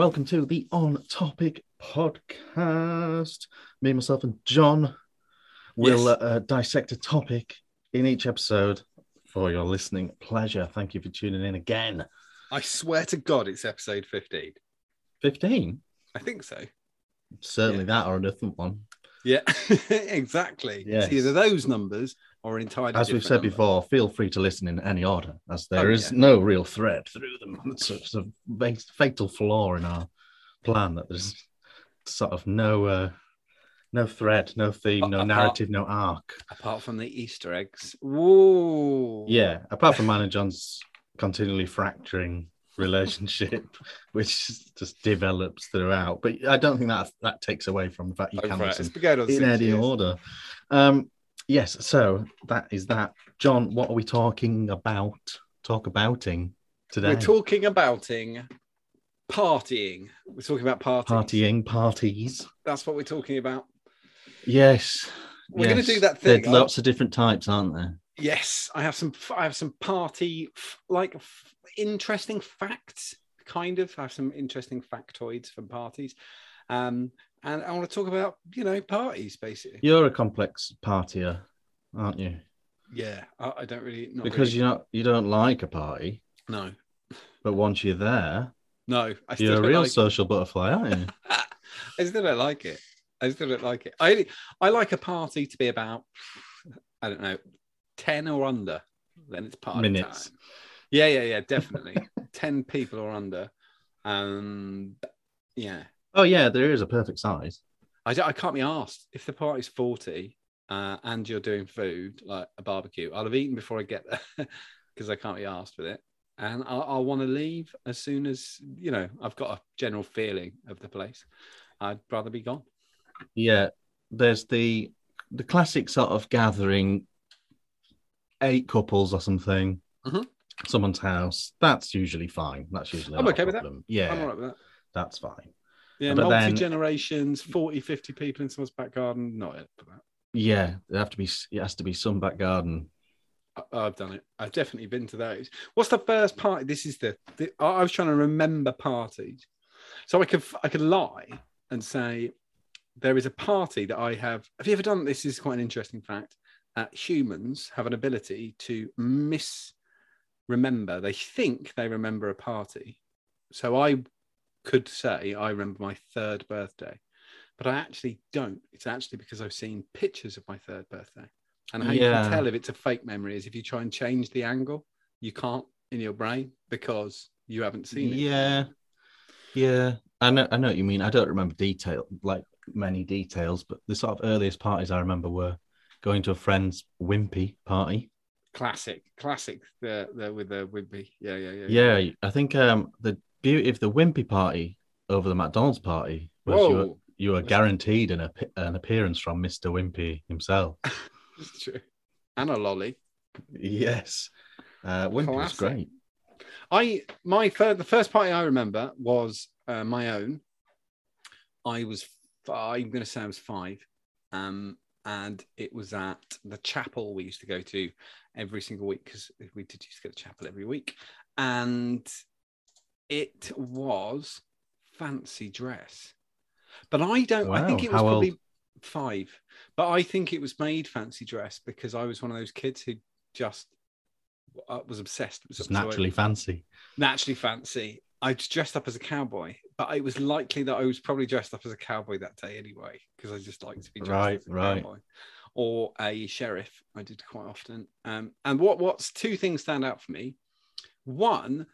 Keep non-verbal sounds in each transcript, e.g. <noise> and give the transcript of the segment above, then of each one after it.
welcome to the On Topic podcast. Me, myself, and John will Yes. uh, dissect a topic in each episode for your listening pleasure. Thank you for tuning in again. I swear to God, it's episode 15. 15? I think so. Certainly that or a different one. Yeah, <laughs> exactly. Yes. It's either those numbers or an entirely As we've said number. before, feel free to listen in any order, as there Oh, is yeah. no real thread through them. It's a, it's a fatal flaw in our plan that there's sort of no uh, no thread, no theme, no Apart- narrative, no arc. Apart from the Easter eggs. Whoa. Yeah, apart from mine and John's continually fracturing relationship, <laughs> which just develops throughout. But I don't think that that takes away from the fact you Oh, can right. listen It's been going on in any years. order. Um, yes, so that is that. John, what are we talking about? Talk abouting today. We're talking abouting partying. We're talking about parties. Partying, parties. That's what we're talking about. Yes. We're gonna do that thing, There's lots of different types, aren't there? Yes, I have some. I have some party like interesting facts. Kind of, I have some interesting factoids from parties, um, and I want to talk about you know parties basically. You're a complex partier, aren't you? Yeah, I, I don't really not because really- you're not you don't like a party, no, but once you're there, no, I still you're a real like social butterfly, aren't you? <laughs> I still don't like it. I still don't like it. I I like a party to be about I don't know ten or under. Then it's party Minutes. time. Yeah, yeah, yeah, definitely. <laughs> ten people or under. Um, yeah. Oh yeah, there is a perfect size. I, I can't be asked if the party's 40 uh, and you're doing food like a barbecue. I'll have eaten before I get there <laughs> because I can't be asked with it. And I'll, I'll want to leave as soon as, you know, I've got a general feeling of the place. I'd rather be gone. Yeah, there's the the classic sort of gathering, eight couples or something, Mhm. someone's house. That's usually fine. That's usually I'm okay with that. Yeah, I'm all right with that. that's fine. Yeah, But multi generations, 40, 50 people in someone's back garden. Not it for that. Yeah, there have to be. It has to be some back garden. I- I've done it. I've definitely been to those. What's the first party? This is the, the. I I was trying to remember parties, so I could I could lie and say there is a party that I have. Have you ever done this? Is quite an interesting fact. Uh, humans have an ability to misremember. They think they remember a party, so I could say I remember my third birthday, but I actually don't. It's actually because I've seen pictures of my third birthday. And how you can tell if it's a fake memory is if you try and change the angle, you can't in your brain because you haven't seen it. Yeah, yeah. I know. I know what you mean. I don't remember detail, like many details, but the sort of earliest parties I remember were going to a friend's wimpy party. Classic, classic. The the with the wimpy. Yeah, yeah, yeah. Yeah, I think um the beauty of the wimpy party over the McDonald's party was you were, you were guaranteed an, an appearance from Mr. Wimpy himself. <laughs> that's true. And a lolly. yes, uh, Wimpy was great. I my first the first party I remember was uh, my own. I was I'm going to say I was five, um, and it was at the chapel we used to go to every single week because we did used to go to chapel every week, and it was fancy dress. But I don't. I think it was how probably old? five. But I think it was made fancy dress because I was one of those kids who just uh, was obsessed. Was Just naturally fancy. naturally fancy. I dressed up as a cowboy, but it was likely that I was probably dressed up as a cowboy that day anyway, because I just like to be dressed Right, as a right. cowboy. Or a sheriff. I did quite often. Um, and what what's two things stand out for me? One,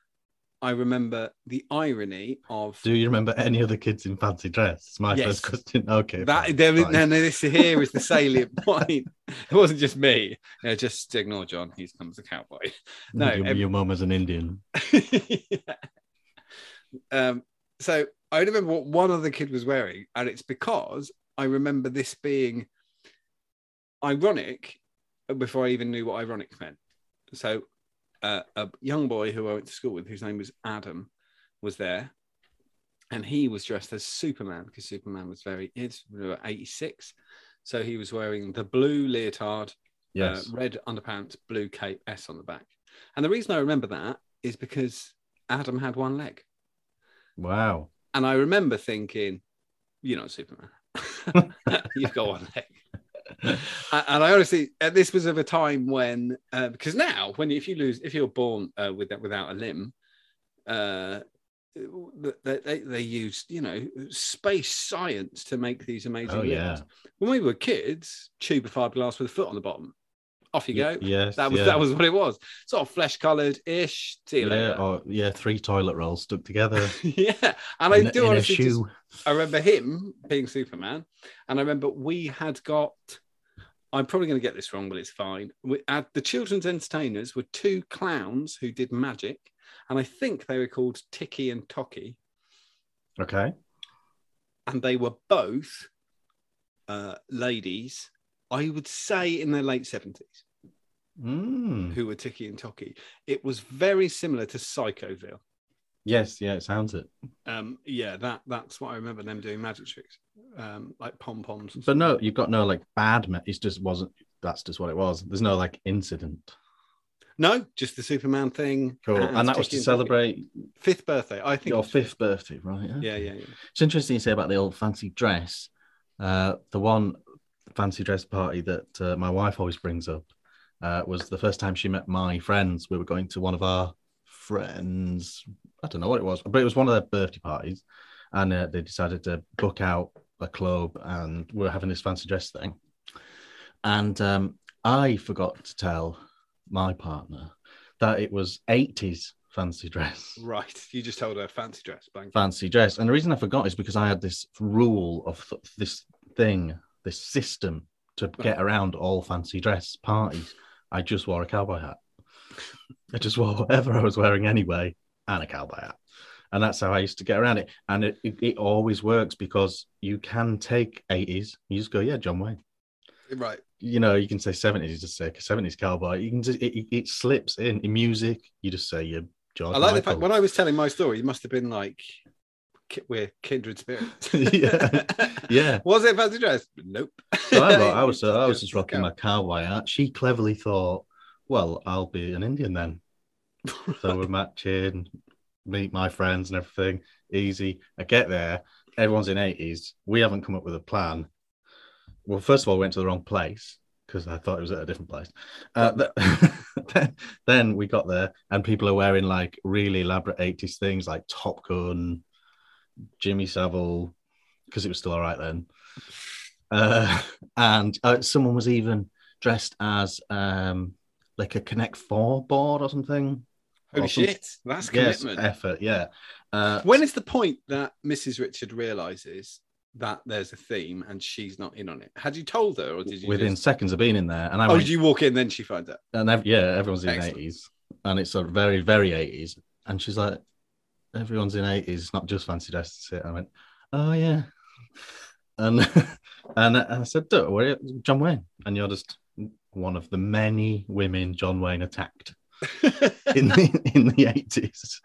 I remember the irony of Do you remember any other kids in fancy dress? It's my Yes. first question. <laughs> Okay, that. There, no, no, this here is the salient <laughs> point. It wasn't just me. No, just ignore John. He's come as a cowboy. no, your, ev- your mum as an Indian. <laughs> Yeah. Um, so I remember what one other kid was wearing, and it's because I remember this being ironic before I even knew what ironic meant. So uh, a young boy who I went to school with, whose name was Adam, was there, and he was dressed as Superman because Superman was very it's 86. So he was wearing the blue leotard, Yes. uh, red underpants, blue cape, S on the back. And the reason I remember that is because Adam had one leg. wow. and I remember thinking, "You're not Superman. <laughs> You've got one leg." <laughs> and I honestly, this was of a time when, uh, because now, when if you lose, if you're born uh, with without a limb, uh, they, they, they use you know space science to make these amazing Oh, limbs. yeah. When we were kids, tube of fiberglass with a foot on the bottom. Off you go. Yes. That was yeah. that was what it was. Sort of flesh coloured ish. See you yeah, later. or yeah, three toilet rolls stuck together. <laughs> yeah, and I do honestly just. I remember him being Superman, and I remember we had got. I'm probably going to get this wrong, but it's fine. We had, the children's entertainers were two clowns who did magic, and I think they were called Tiki and Toki, Okay. and they were both uh, ladies. I would say in their late seventies, Mm. who were Tiki and Toki. It was very similar to Psychoville. Yes, yeah, it sounds it. Um, yeah, that that's what I remember them doing magic tricks, um, like pom poms. But no, you've got no like bad. Me- it just wasn't. That's just what it was. There's no like incident. no, just the Superman thing. Cool. And, that was to celebrate fifth birthday. I think your fifth birthday, right? Yeah, yeah, yeah. It's interesting you say about the old fancy dress. Uh, the one fancy dress party that uh, my wife always brings up uh, was the first time she met my friends. We were going to one of our friends. I don't know what it was, but it was one of their birthday parties, and uh, they decided to book out a club, and we were having this fancy dress thing. And um, I forgot to tell my partner that it was 80s fancy dress Right. You just told her fancy dress. Bang. fancy dress. And the reason I forgot is because I had this rule of th- this thing, this system to get around all fancy dress parties. I just wore a cowboy hat. I just wore whatever I was wearing anyway and a cowboy hat. And that's how I used to get around it. And it, it, it always works because you can take 80s, you just go, yeah, John Wayne. Right. You know, you can say 70s, you just say 70s cowboy. You can just, it, it, slips in. In music, you just say you're George I like the fact when I was telling my story, you must have been like, we're kindred spirits. <laughs> <laughs> Yeah. Yeah. Was it fancy dress? Nope. So I, <laughs> I was uh, I was Just just rocking my cowboy hat. She cleverly thought, well, I'll be an Indian then. So we're matching, meet my friends and everything. Easy. I get there, everyone's in 80s. We haven't come up with a plan. Well, first of all, we went to the wrong place because I thought it was at a different place. Uh, th- <laughs> then, then we got there, and people are wearing like really elaborate 80s things like Top Gun, Jimmy Savile, because it was still all right then. Uh, <laughs> and uh, someone was even dressed as um, like a Connect Four board or something. Holy Or some- shit. That's Yes, commitment. effort. Yeah. Uh, When is the point that Mrs. Richard realizes that there's a theme and she's not in on it? Had you told her or did you within just... seconds of being in there, and I Oh, went, did you walk in then she finds out? and ev- yeah, everyone's in eighties, and it's a very very eighties, and she's like, everyone's in eighties, not just fancy dress. I went, oh yeah, <laughs> and and, <laughs> and I said, don't worry, John Wayne, and you're just one of the many women John Wayne attacked <laughs> in the in the eighties.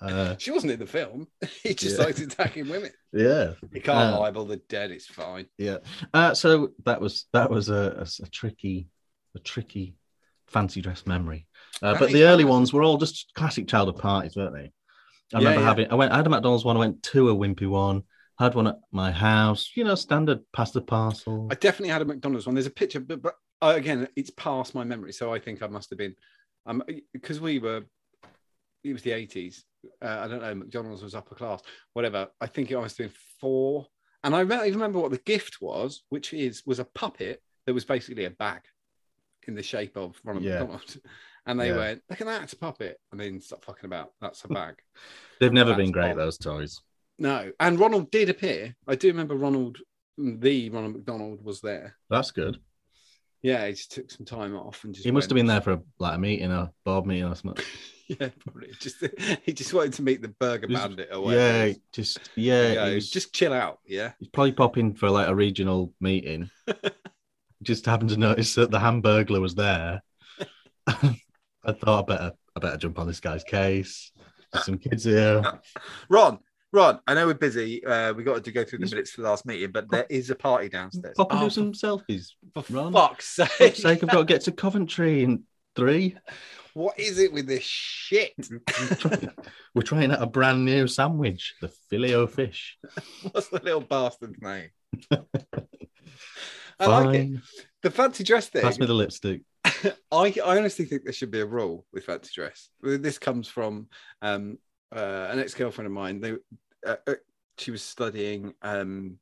Uh, she wasn't in the film. <laughs> He just Yeah. likes attacking women. yeah, You can't Uh, libel the dead, it's fine. yeah. Uh, so that was that was a, a a tricky, a tricky fancy dress memory. Uh, but the early ones were all just classic childhood parties, weren't they? I Yeah, remember yeah. having. I went. I had a McDonald's one. I went to a Wimpy one. Had one at my house. You know, standard pasta parcel. I definitely had a McDonald's one. There's a picture, but, but uh, again, it's past my memory. So I think I must have been, um, because we were, it was the 80s. Uh, I don't know, McDonald's was upper class, whatever. I think it must have been four. And I remember, I remember what the gift was, which is was a puppet that was basically a bag in the shape of Ronald Yeah. McDonald. <laughs> And they Yeah. went, look at that, it's a puppet. And then stop fucking about. That's a <laughs> bag. They've never That's been great. Those toys. no. And Ronald did appear. I do remember Ronald, the Ronald McDonald was there. That's good. Yeah, he just took some time off and just. He must have been there for a, like a meeting, a board meeting or something. <laughs> Yeah, probably. Just he just wanted to meet the Burger Just- Bandit away. Yeah, just yeah. Yeah, was just chill out. Yeah. He's probably popping for like a regional meeting. <laughs> Just happened to notice that the Hamburglar was there. <laughs> I thought I better I better jump on this guy's case. Some kids here. Ron, Ron, I know we're busy. Uh, we got to go through the minutes for the last meeting, but there is a party downstairs. Pop and Oh, do some selfies. for Ron. fuck's For sake. fuck's sake, I've got to get to Coventry in three. What is it with this shit? <laughs> We're trying out a brand new sandwich, the filet fish. What's the little bastard's name? <laughs> I like it. The fancy dress thing. Pass me the lipstick. <laughs> I, I honestly think there should be a rule with fancy dress. This comes from um, uh, an ex girlfriend of mine. They, uh, uh, she was studying um,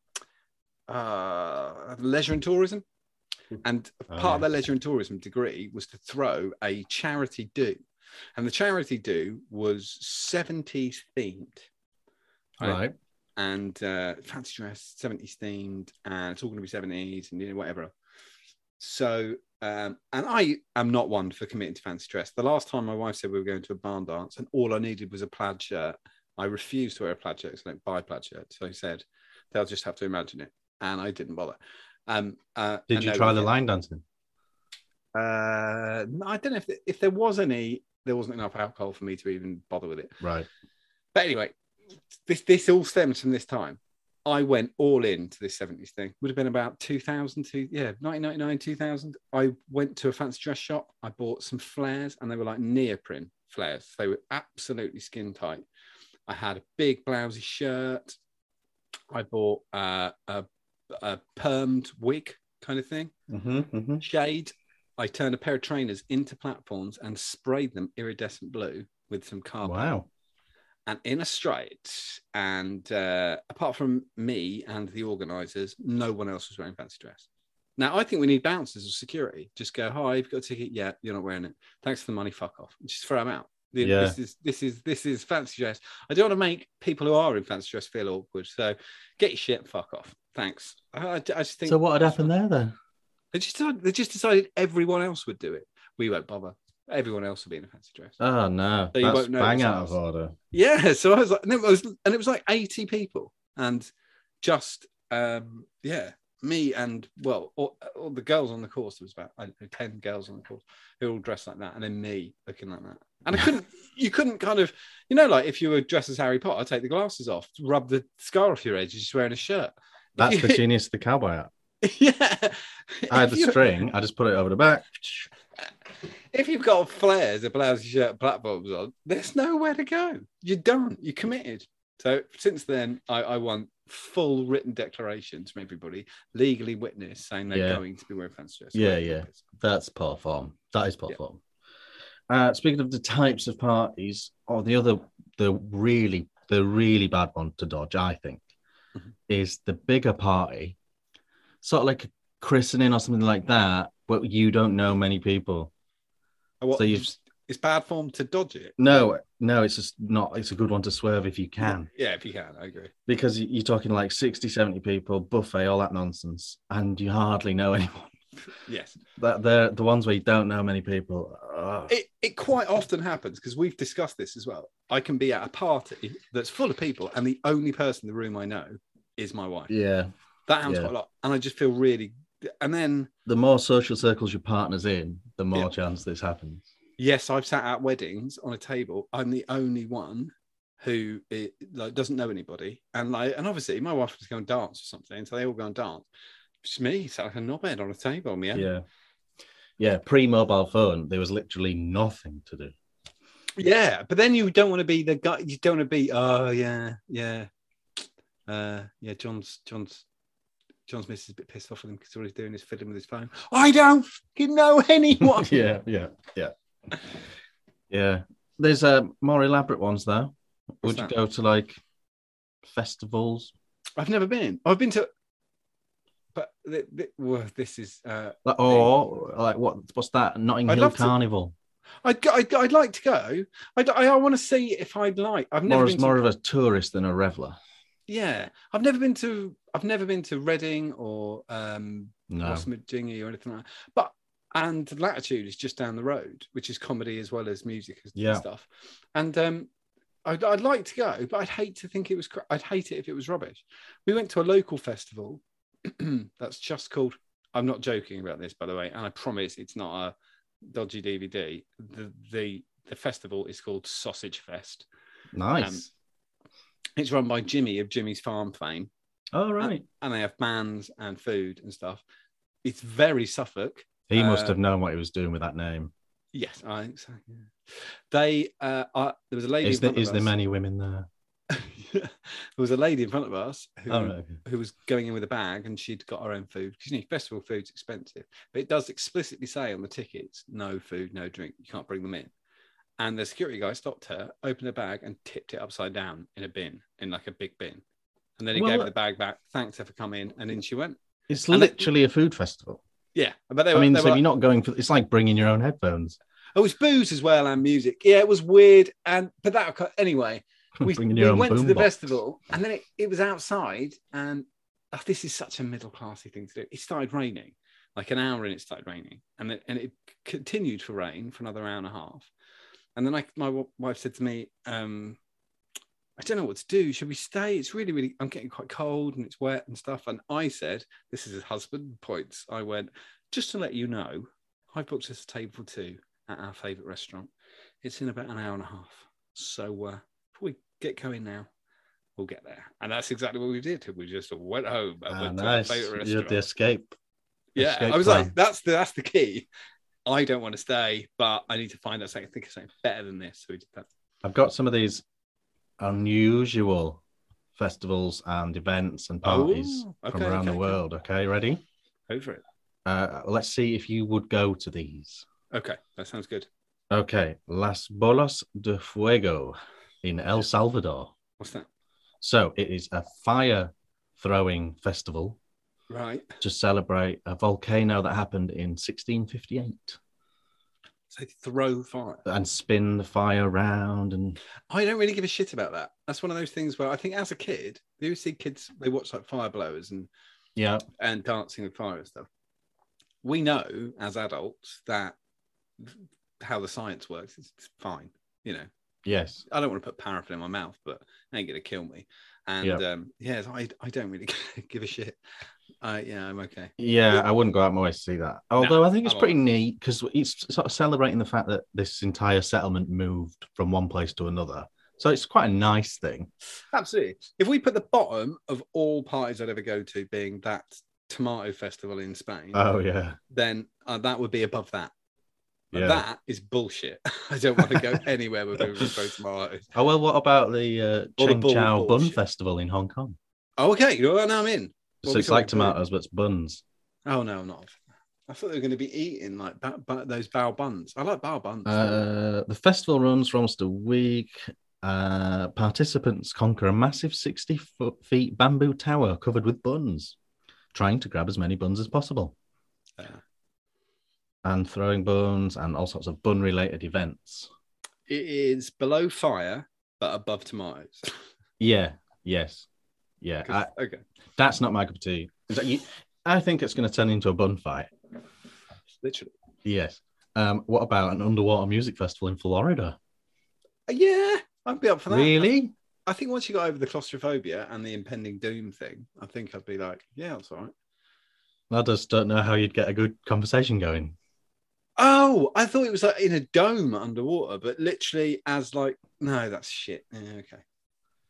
uh, leisure and tourism, and Oh, part of yeah. their leisure and tourism degree was to throw a charity do, and the charity do was seventies themed. Right. Right. and uh, fancy dress, 70s themed, and it's all going to be 70s and you know, whatever. So, um, and I am not one for committing to fancy dress. The last time my wife said we were going to a barn dance and all I needed was a plaid shirt, I refused to wear a plaid shirt because I don't buy plaid shirts. So I said, they'll just have to imagine it. And I didn't bother. Um, uh, Did you no, try the line dancing? Uh, I don't know if, if there was any, there wasn't enough alcohol for me to even bother with it. Right. But anyway, this this all stems from this time. I went all in to this 70s thing. Would have been about 2000 to yeah, 1999, 2000. I went to a fancy dress shop. I bought some flares and they were like neoprene flares. They were absolutely skin tight. I had a big blousy shirt. I bought uh, a, a permed wig kind of thing, Mm-hmm, mm-hmm. shade. I turned a pair of trainers into platforms and sprayed them iridescent blue with some carbon Wow. And in a straight. And uh, apart from me and the organisers, no one else was wearing fancy dress. Now, I think we need bouncers or security. Just go, hi, you've got a ticket. Yeah, you're not wearing it. Thanks for the money. Fuck off. Just throw them out. The- Yeah. This is this is this is fancy dress. I don't want to make people who are in fancy dress feel awkward. So get your shit. Fuck off. Thanks. I, I, I just think. So what had happened there then? They just decided, they just decided everyone else would do it. We won't bother. Everyone else will be in a fancy dress. Oh no, So you that's bang out of order. Yeah, so I was like, and it was, and it was like eighty people, and just um, yeah, me and well, all, all the girls on the course. There was about ten girls on the course who all dressed like that, and then me looking like that. And I <laughs> couldn't, you couldn't kind of, you know, like if you were dressed as Harry Potter, take the glasses off, rub the scar off your head, you're just wearing a shirt. <laughs> That's the genius of the cowboy hat. yeah, I had the string. I just put it over the back. <laughs> If you've got flares, a blousy shirt, platforms on, there's nowhere to go. You're done. You're committed. So since then, I, I want full written declarations from everybody, legally witness saying they're Yeah. going to be wearing fancy dress. Yeah, yeah. That's poor form. That is poor Yeah. form. Uh, speaking of the types of parties, or the other, the really, the really bad one to dodge, I think, Mhm. is the bigger party, sort of like a christening or something like that, but you don't know many people. What, So you've it's bad form to dodge it. no, no, it's just not. It's a good one to swerve if you can, Yeah, if you can, I agree. because you- you're talking like 60, 70 people, buffet, all that nonsense, and you hardly know <laughs> anyone. Yes. That they're the ones where you don't know many people. It, it quite often happens because we've discussed this as well. I can be at a party that's full of people, and the only person in the room I know is my wife. yeah. That happens Yeah. quite a lot. And I just feel really, and then the more social circles your partner's in, the more Yeah. chance this happens. yes, I've sat at weddings on a table. I'm the only one who it, like doesn't know anybody, and like, and obviously my wife was going to dance or something, so they all go and dance. It's me, sat like a knobhead on a table. Me, Yeah. Yeah. Pre mobile phone, there was literally nothing to do. yeah. But then you don't want to be the guy. You don't want to be. Oh yeah, yeah, uh, yeah. John's John's. John's missus is a bit pissed off with him because all he's doing is fiddling with his phone. I don't fucking know <laughs> anyone. <laughs> yeah. Yeah. Yeah. Yeah. There's uh, more elaborate ones though. What's Would you go to like festivals? I've never been. I've been to, but th- th- well, this is. Uh, Like, or like what? What's that? Notting I'd Hill love to- Carnival. I'd, go- I'd, I'd like to go. I'd, I, I want to see if I'd like. I've never More been as to, more of a tourist than a reveler. Yeah. I've never been to. I've never been to Reading or um, No. Or anything like that. But and Latitude is just down the road, which is comedy as well as music and Yeah. stuff. And um, I'd, I'd like to go, but I'd hate to think it was. I'd hate it if it was rubbish. We went to a local festival <clears throat> that's just called. I'm not joking about this, by the way, and I promise it's not a dodgy DVD. The the the festival is called Sausage Fest. Nice. It's run by Jimmy of Jimmy's Farm fame oh right. and they have bands and food and stuff. It's very Suffolk. He must uh, have known what he was doing with that name. Yes, I think so. Yeah. They uh, uh there was a lady. Is in there, is there many women there? <laughs> there was a lady in front of us who, Oh, no. who was going in with a bag and she'd got her own food because you know festival food's expensive but it does explicitly say on the tickets no food no drink you can't bring them in and the security guy stopped her opened her bag and tipped it upside down in a bin in like a big bin and then he Well, gave her uh, the bag back thanked her for coming and in she went It's And they- literally a food festival. yeah but they I mean, they so were you're not going for. It's like bringing your own headphones. oh, it was booze as well and music yeah it was weird and but that anyway <laughs> we, we went to the boombox. festival and then it, it was outside and oh, this is such a middle classy thing to do it started raining like an hour in it started raining and it, and it continued to rain for another hour and a half and then I, my wife said to me um, i don't know what to do should we stay it's really really i'm getting quite cold and it's wet and stuff and i said this is his husband points i went just to let you know i booked us a table two at our favorite restaurant it's in about an hour and a half so uh, if we get going now, we'll get there. And that's exactly what we did. We just went home and Ah, went to our nice. favorite You had the escape. yeah, escape I was plan. like, that's the that's the key. I don't want to stay, but I need to find out something. Think of something better than this. So we did that. I've got some of these unusual festivals and events and parties Oh, from around okay, the world. Okay, ready? Over it. Uh, let's see if you would go to these. Okay, that sounds good. Okay, Las Bolas de Fuego in El Salvador. What's that? So it is a fire throwing festival Right. to celebrate a volcano that happened in 1658 So throw fire. and spin the fire around and I don't really give a shit about that. That's one of those things where I think as a kid, you see kids they watch like fire blowers and yeah, and dancing with fire and stuff. We know as adults that how the science works is fine. You know, yes. I don't want to put paraffin in my mouth, but it ain't gonna kill me. And Yeah. um, yes, I, I don't really <laughs> give a shit. Uh, yeah, I'm okay. Yeah, I wouldn't go out my way to see that. Although I think it's I'm pretty neat because it's sort of celebrating the fact that this entire settlement moved from one place to another. So it's quite a nice thing. Absolutely. If we put the bottom of all parties I'd ever go to being that tomato festival in Spain, Oh yeah, then uh, that would be above that. Yeah. That is bullshit. <laughs> I don't want to go <laughs> anywhere with people tomatoes. Oh well, what about the uh, the Cheung bull Chau Bun. Festival in Hong Kong? Oh, okay. You know, now I'm in. What so it's like tomatoes, but it's buns. Oh no, I'm not. I thought they were going to be eating like ba- ba- those bao buns. I like bao buns. Uh, the festival runs for almost a week. Uh, participants conquer a massive 60 foot feet bamboo tower covered with buns, trying to grab as many buns as possible, Uh, and throwing buns and all sorts of bun related events. it is below fire, but above tomatoes. <laughs> Yeah, yes, yeah. I, okay, that's not my cup of tea. You- I think it's going to turn into a bun fight. literally. Yes. Um, what about an underwater music festival in Florida? Uh, yeah, I'd be up for that. Really? I think once you got over the claustrophobia and the impending doom thing, I think I'd be like, yeah, that's all right. I just don't know how you'd get a good conversation going. Oh, I thought it was like in a dome underwater, but literally as like, no, that's shit. Yeah, okay.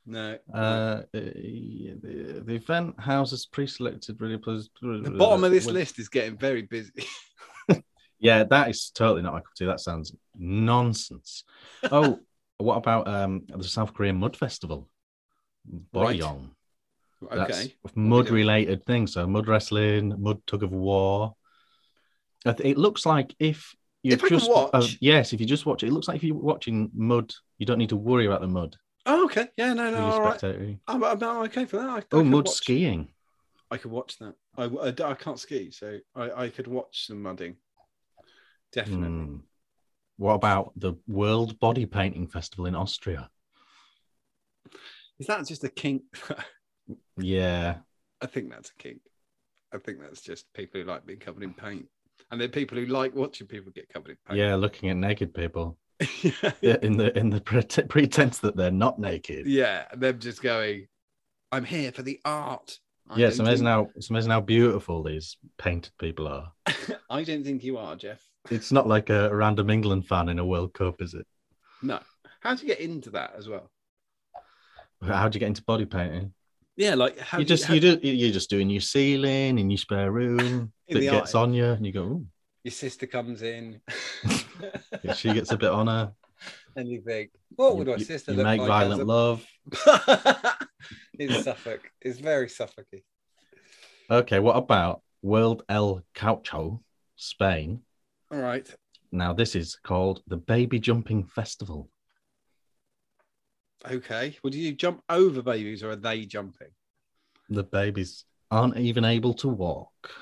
No. Uh, the, the event houses pre-selected really the bottom of this list is getting very busy. <laughs> Yeah, that is totally not my cup of tea. That sounds nonsense. <laughs> Oh, what about um the South Korean Mud Festival? Right. Boryeong. That's okay. mud-related thing. So mud wrestling, mud tug of war. It looks like if you If just uh, watch- yes, if you just watch it, it looks like if you're watching mud, you don't need to worry about the mud. Oh, okay. Yeah, no, no, Really all right. I'm, I'm, okay for that. I, I Oh, could mud watch, skiing. I could watch that. I, I, I can't ski, so I, I could watch some mudding. Definitely. Hmm. What about the World Body Painting Festival in Austria? Is that just a kink? <laughs> Yeah, I think that's a kink. I think that's just people who like being covered in paint. And they're people who like watching people get covered in paint. yeah, looking at naked people <laughs> yeah. In the in the prete- pretense that they're not naked. Yeah. And them just going, I'm here for the art. I yeah, it's amazing think- how it's amazing how beautiful these painted people are. <laughs> I don't think you are, Jeff. It's not like a random England fan in a World Cup, is it? No. How do you get into that as well? How do you get into body painting? Yeah, like how you do just how- you do you're just doing your ceiling in your spare room. <laughs> That gets eye. on you, and you go, Ooh. Your sister comes in, <laughs> she gets a bit on her. and you think, what would you, my sister you look make like? violent as love. a... <laughs> it's Suffolk. It's very Suffolky. Okay, what about World El Colacho, Spain? All right. Now, this is called the Baby Jumping Festival. Okay. Well, do you jump over babies or are they jumping? The babies aren't even able to walk.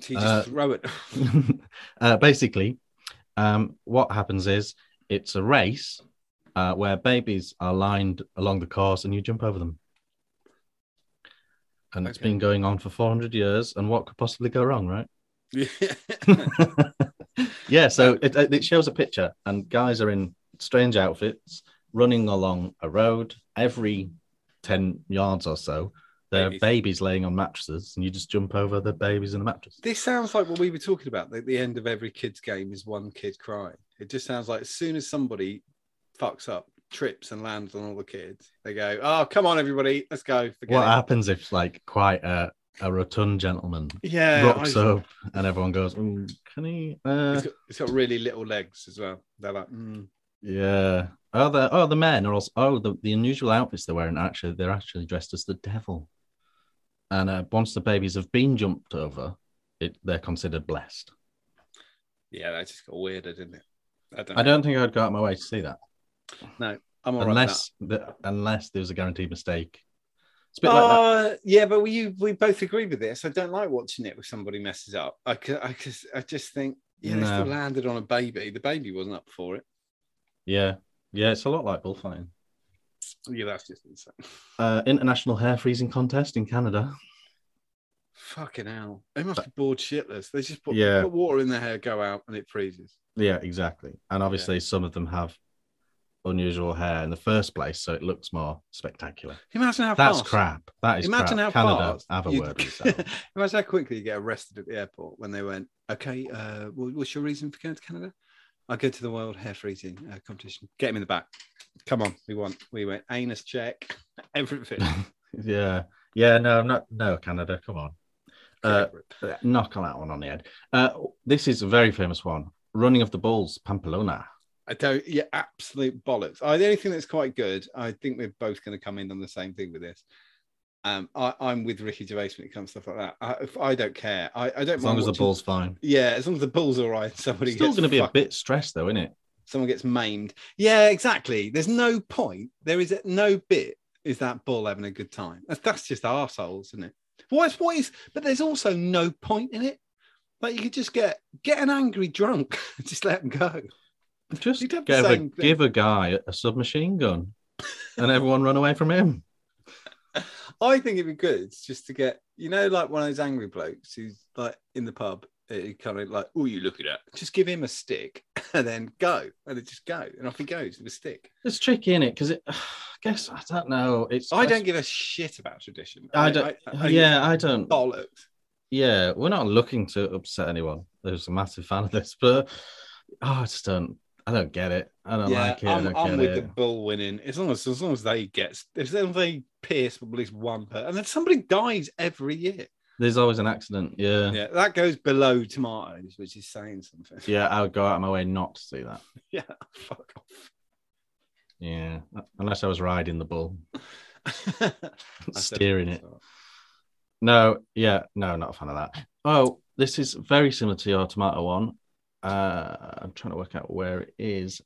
So you just Uh, throw it. <laughs> uh, basically, um, what happens is it's a race uh, where babies are lined along the course and you jump over them. And it's been going on for 400 years. And what could possibly go wrong, right? Yeah. <laughs> <laughs> yeah, so it, it shows a picture, and guys are in strange outfits running along a road every 10 yards or so. There are Babies. babies laying on mattresses, and you just jump over the babies in the mattress. this sounds like what we were talking about. At the end of every kid's game is one kid crying. It just sounds like as soon as somebody fucks up, trips and lands on all the kids, they go, "Oh, come on, everybody, let's go." Forget What it." happens if, like, quite a, a rotund gentleman Yeah, rocks I- up and everyone goes, "Ooh, Can he? Uh, It's got, it's got really little legs as well. They're like, mm. yeah. Oh, the oh the men are also oh the, the unusual outfits they're wearing actually they're actually dressed as the devil, and uh, once the babies have been jumped over, it they're considered blessed. yeah, that just got weirder, didn't it? I don't. I don't think I'd go out of my way to see that No, I'm all right unless the, unless there's a guaranteed mistake. It's a bit like that. Uh, yeah, but we we both agree with this. I don't like watching it if somebody messes up. I I just think, yeah, they still landed on a baby. The baby wasn't up for it. Yeah, yeah. It's a lot like bullfighting. Yeah, that's just insane. <laughs> Uh, international hair freezing contest in Canada. Fucking hell. They must be bored shitless. They just put, Yeah. put water in their hair, go out, and it freezes. Yeah, exactly. And obviously, some of them have unusual hair in the first place, so it looks more spectacular. Imagine how That's fast. crap. That is Imagine crap. how Canada, fast. have a you'd- word. <laughs> Imagine how quickly you get arrested at the airport when they went, okay, uh, what's your reason for going to Canada? I go to the World Hair Freezing uh, competition. Get him in the back. Come on, we want. We went anus check, <laughs> everything. <laughs> yeah, yeah. No, not no Canada. Come on, uh, knock on that one on the head. Uh, this is a very famous one. Running of the Bulls, Pamplona. I don't. Yeah, absolute bollocks. I, the only thing that's quite good. I think we're both going to come in on the same thing with this. Um, I, I'm with Ricky Gervais when it comes to stuff like that. I, if I don't care. I, I don't As long as the ball's fine. Yeah, as long as the ball's all right. Somebody Still going to be a bit stressed though, isn't it? Someone gets maimed. Yeah, exactly. There's no point. There is no bit. Is that ball having a good time? That's, that's just arseholes, isn't it? What is what is? But there's also no point in it. Like you could just get get an angry drunk, <laughs> just let him go. Just You'd have the give a, thing. give a guy a submachine gun, and everyone run away from him. <laughs> I think it'd be good just to get, you know, like one of those angry blokes who's like in the pub, uh, he kind of like, oh, you look at. Just give him a stick <laughs> and then go, and then just go, and off he goes with a stick. It's tricky, in it? Because it, <sighs> I guess I don't know. It's I don't give a shit about tradition. I don't. yeah, I don't. bollocks. Yeah, we're not looking to upset anyone. There's a massive fan of this, but oh, I just don't. I don't get it. I don't Yeah, like it. I I'm, don't I'm get with it. the bull winning. As long as as long as they get, as long as they pierce at least one per, and then somebody dies every year. There's always an accident. Yeah. yeah. That goes below tomatoes, which is saying something. Yeah, I would go out of my way not to see that. <laughs> Yeah, fuck off. Yeah, unless I was riding the bull, <laughs> steering it. No, yeah, no, not a fan of that. Oh, this is very similar to your tomato one. Uh, I'm trying to work out where it is.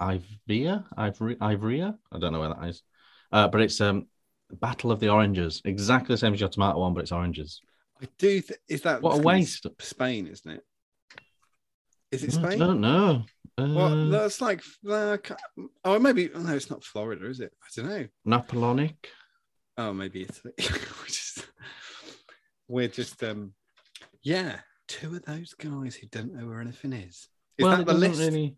Ivrea, Ivory, Ivrea. I don't know where that is. Uh, but it's um, Battle of the Oranges, exactly the same as your tomato one, but it's oranges. I do. Th- is that What a waste. Spain, isn't it? Is it Spain? I don't know. Uh, Well, that's like ca- oh, maybe. Oh, no, it's not Florida, is it? I don't know. Napoleonic. Oh, maybe Italy. <laughs> we're just, we're just, um, yeah, two of those guys who don't know where anything is. Is well, that the list? really.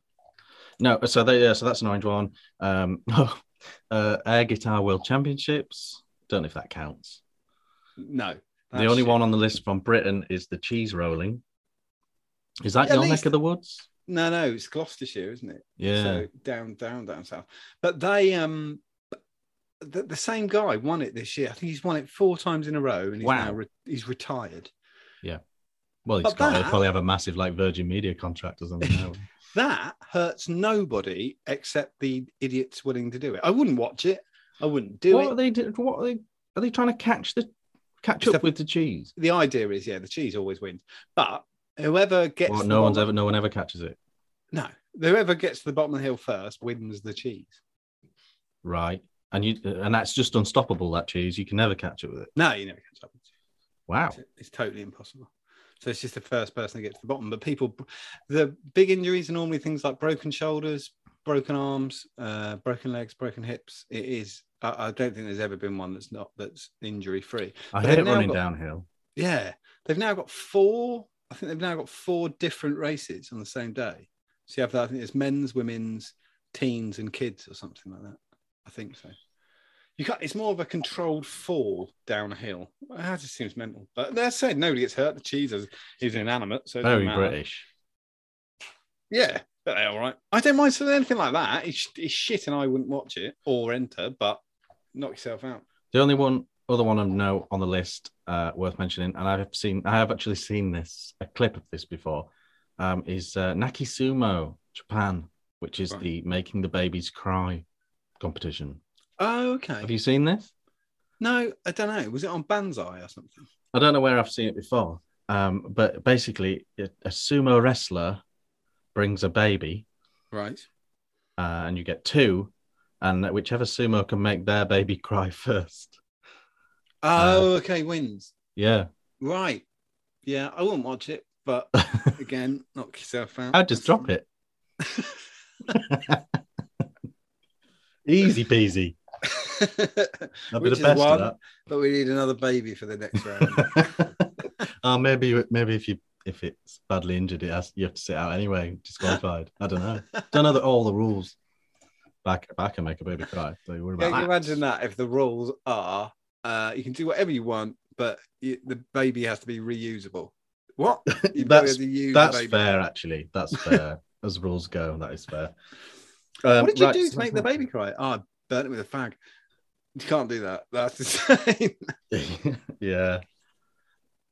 No, so they, yeah, so that's an orange one. Um, <laughs> uh, Air Guitar World Championships. Don't know if that counts. No. the only shit. one on the list from Britain is the cheese rolling. Is that Yeah, your least- neck of the woods? No, no, it's Gloucestershire, isn't it? Yeah. So down, down, down south. But they, um, the, the same guy won it this year. I think he's won it four times in a row, and he's Wow. now re- he's retired. Yeah. Well, he's got. He'll that- probably have a massive like Virgin Media contract or something. <laughs> That hurts nobody except the idiots willing to do it. I wouldn't watch it. I wouldn't do it. what it. are they? do- What are they? Are they trying to catch the catch It's up with the cheese? The idea is, yeah, the cheese always wins. But whoever gets Well, no one's bottom- ever. No one ever catches it. no, whoever gets to the bottom of the hill first wins the cheese. Right. And you and that's just unstoppable. That cheese, you can never catch it with it. No, you never catch up. Wow. It's, it's totally impossible. So it's just the first person to get to the bottom. But people, the big injuries are normally things like broken shoulders, broken arms, uh, broken legs, broken hips. It is. I, I don't think there's ever been one that's not that's injury free. I But hate it running got- downhill. Yeah, they've now got four. I think they've now got four different races on the same day. So you have that. I think it's men's, women's, teens, and kids, or something like that. I think so. You can't. It's more of a controlled fall downhill. That just seems mental. But they're saying nobody gets hurt. The cheese is, is inanimate, so Very. British. Yeah, but they're all right. I don't mind so anything like that. It's, it's shit, and I wouldn't watch it or enter. But knock yourself out. The only one, other one I know on the list uh, worth mentioning, and I have seen, I have actually seen this, a clip of this before, um, is uh, Naki Sumo, Japan, which is Right. the making the babies cry competition. Oh, okay. Have you seen this? No, I don't know. Was it on Banzai or something? I don't know where I've seen it before, um, but basically, a sumo wrestler brings a baby, Right. uh, and you get two, and whichever sumo can make their baby <laughs> cry first. Oh, okay. Wins. Yeah, Right. Yeah, I won't watch it, but <laughs> again, knock yourself out. I'd just drop it. <laughs> Easy peasy. <laughs> Which the is best one, but we need another baby for the next round. <laughs> oh, maybe maybe if you if it's badly injured, it has you have to sit out anyway, disqualified. I don't know. <laughs> Don't know that all the rules. Back back and make a baby cry. So you worry Can you imagine that if the rules are uh, you can do whatever you want, but you, the baby has to be reusable? What? That's have to use the that's fair actually. That's fair. As rules go, that is fair. Um, What did you right, do to make the baby cry? Oh, I burnt it with a fag. You can't do that. That's <laughs> insane. <laughs> yeah.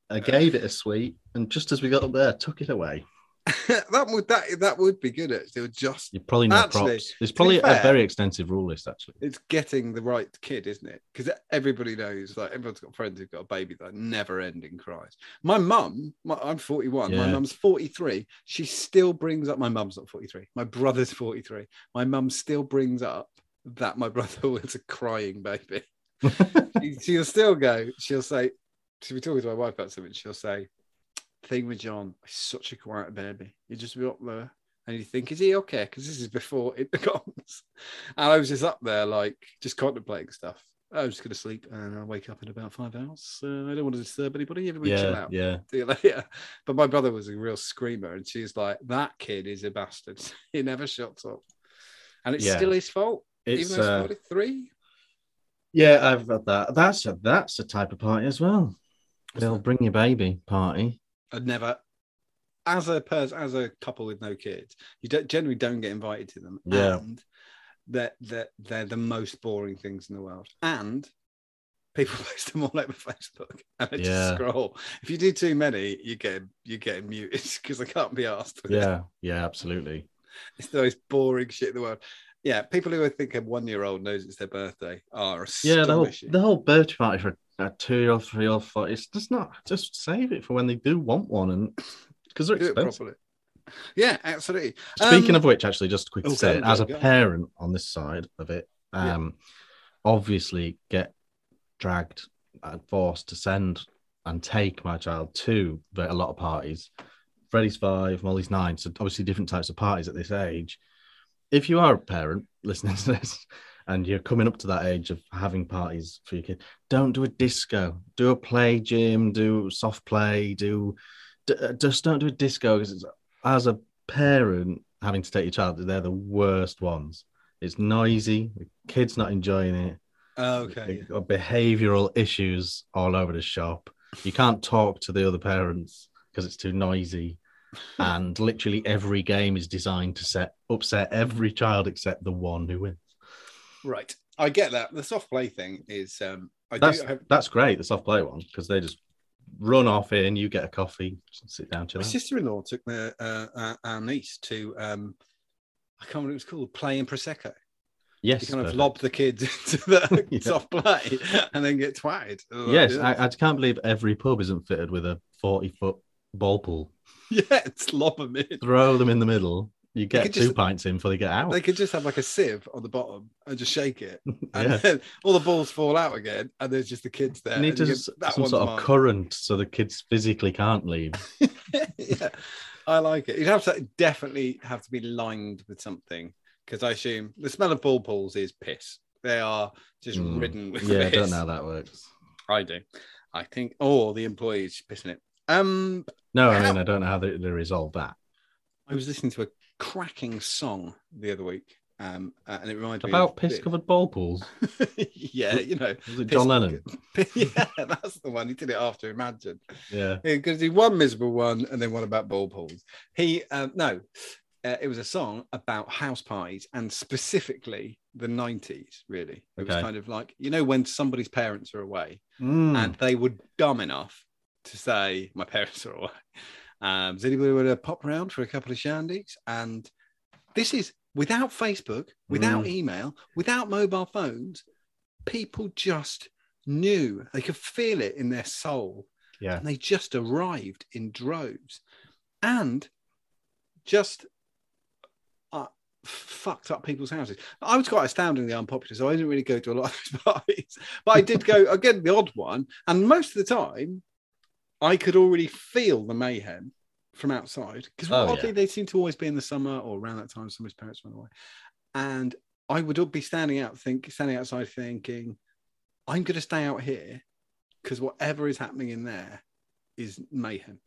I gave it a sweet, and just as we got up there, took it away. <laughs> that would that that would be good. Actually, It would just You probably know Actually, props. Be probably a very extensive rule list actually. it's getting the right kid, isn't it? Because everybody knows, like everyone's got friends who've got a baby that never ending cries. My mum, my, I'm 41, my mum's 43. She still brings up my mum's not 43. My brother's 43. My mum still brings up that my brother <laughs> was a crying baby. <laughs> she, she'll still go, she'll say, she'll be talking to my wife about something, she'll say, thing with John, he's such a quiet baby. You just be up there and you think, is he okay? Because this is before it <laughs> becomes. And I was just up there, like, just contemplating stuff. I was just going to sleep and I'll wake up in about five hours. Uh, I don't want to disturb anybody. Everybody chill yeah, out. yeah. See you later. But my brother was a real screamer, and she's like, that kid is a bastard. he never shuts up. And it's Yeah. still his fault, It's even though uh, 43. yeah, I've got that. That's a that's a type of party as well. They'll bring your baby party. I'd never, as a person, as a couple with no kids, you don't generally don't get invited to them. Yeah. And they're, they're, they're the most boring things in the world. And people <laughs> post them all over Facebook <laughs> and I just scroll. If you do too many, you get you get muted <laughs> because I can't be asked. Yeah, yeah, absolutely. It's the most boring shit in the world. Yeah, people who think a one year old knows it's their birthday are Yeah, the whole the whole birthday party for a two year old, three year old, four. It's just not. Just save it for when they do want one, and because they're do it expensive. properly. Yeah, absolutely. Speaking Um, of which, actually, just quick oh, to say, as a go. parent on this side of it, Yeah. um, obviously get dragged and forced to send and take my child to a lot of parties. Freddie's five, Molly's nine, so obviously different types of parties at this age. If you are a parent listening to this and you're coming up to that age of having parties for your kid, don't do a disco, do a play gym, do soft play, do d- uh, just don't do a disco because as a parent having to take your child, they're the worst ones. It's noisy, the kid's not enjoying it. okay. You've got behavioral issues all over the shop. You can't talk to the other parents because it's too noisy. And literally every game is designed to set upset every child except the one who wins. Right. I get that. The soft play thing is um I That's do have that's great, the soft play one, because they just run off in, you get a coffee, sit down, chill My sister-in-law took their, uh, uh, our niece to um, I can't remember what it was called, playing prosecco. Yes, You kind of lob the kids <laughs> into the <laughs> Yeah. soft play and then get twatted. Yes. I, I can't believe every pub isn't fitted with a forty-foot ball pool. <laughs> yeah, it's lob them in. Throw them in the middle. You get two just- pints in before they get out. They could just have like a sieve on the bottom and just shake it, <laughs> and yeah. then all the balls fall out again, and there's just the kids there. You need to you s- get, that some sort of mine. current so the kids physically can't leave. <laughs> yeah, I like it. You'd have to definitely have to be lined with something because I assume the smell of ball pools is piss. They are just Mm. ridden with Yeah, I don't know how that works. I do. I think. Oh, the employees pissing it. Um, No, I mean I don't know how they, they resolve that. I was listening to a cracking song the other week, um, uh, and it reminded me About of- piss covered ball pools. <laughs> yeah, you know, <laughs> Was it Piss John Lennon? <laughs> yeah, that's the one. He did it after Imagine. Yeah. Because he one miserable one and then one about ball pools. He um, no, uh, it was a song about house parties and specifically the nineties. Really, it was kind of like you know when somebody's parents are away Mm. and they were dumb enough to say my <laughs> parents are away. Um, does anybody want to pop around for a couple of shandies? And this is without Facebook, without Mm. email, without mobile phones. People just knew they could feel it in their soul yeah. and they just arrived in droves and just uh, fucked up people's houses. I was quite astoundingly unpopular, so I didn't really go to a lot of <laughs> those parties. But I did go again, the odd one, and most of the time, I could already feel the mayhem from outside because Oh, oddly yeah. they seem to always be in the summer or around that time. Somebody's parents went away, and I would all be standing out, think, standing outside, thinking, "I'm going to stay out here because whatever is happening in there is mayhem."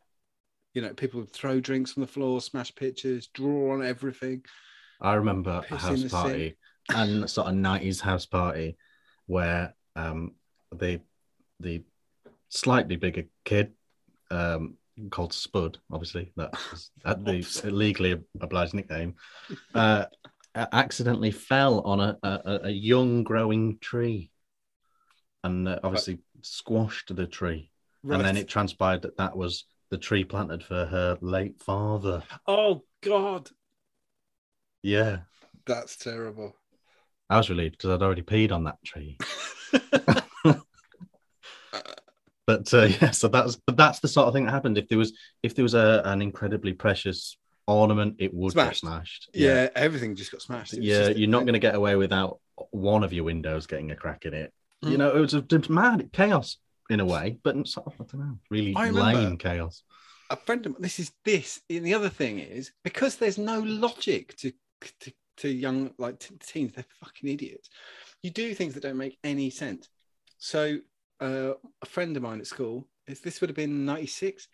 You know, people would throw drinks on the floor, smash pictures, draw on everything. I remember a house party and sort of nineties house party where um the the slightly bigger kid um called Spud, obviously that <laughs> the legally obliged nickname, uh accidentally fell on a, a, a young growing tree and uh, obviously squashed the tree. And then it transpired that that was the tree planted for her late father. oh God, Yeah. that's terrible. I was relieved because I'd already peed on that tree. <laughs> But uh, <laughs> yeah, so that's but that's the sort of thing that happened. If there was if there was a, an incredibly precious ornament, it would Smashed. get smashed. yeah, everything just got smashed. Yeah. You're not going to get away without one of your windows getting a crack in it. You Mm. know, it was a, mad chaos in a way, but sort of, I don't know, really I lame chaos. a friend of mine, this is this and the other thing is because there's no logic to to, to young like teens they're fucking idiots you do things that don't make any sense so uh, a friend of mine at school this would have been 96